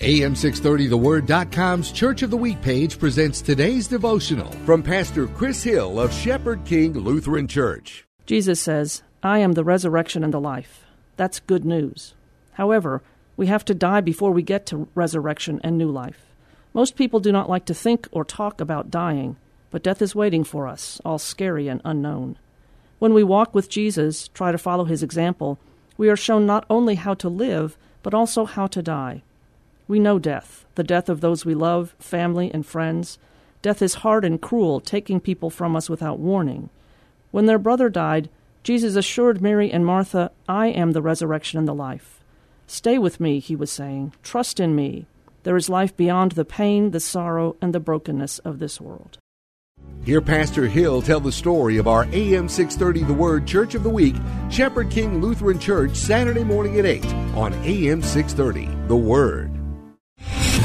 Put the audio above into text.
AM630TheWord.com's Church of the Week page presents today's devotional from Pastor Kris Hill of Shepherd King Lutheran Church. Jesus says, I am the resurrection and the life. That's good news. However, we have to die before we get to resurrection and new life. Most people do not like to think or talk about dying, but death is waiting for us, all scary and unknown. When we walk with Jesus, try to follow his example, we are shown not only how to live, but also how to die. We know death, the death of those we love, family, and friends. Death is hard and cruel, taking people from us without warning. When their brother died, Jesus assured Mary and Martha, I am the resurrection and the life. Stay with me, he was saying. Trust in me. There is life beyond the pain, the sorrow, and the brokenness of this world. Hear Pastor Hill tell the story of our AM 630 The Word Church of the Week, Shepherd King Lutheran Church, Saturday morning at 8 on AM 630 The Word.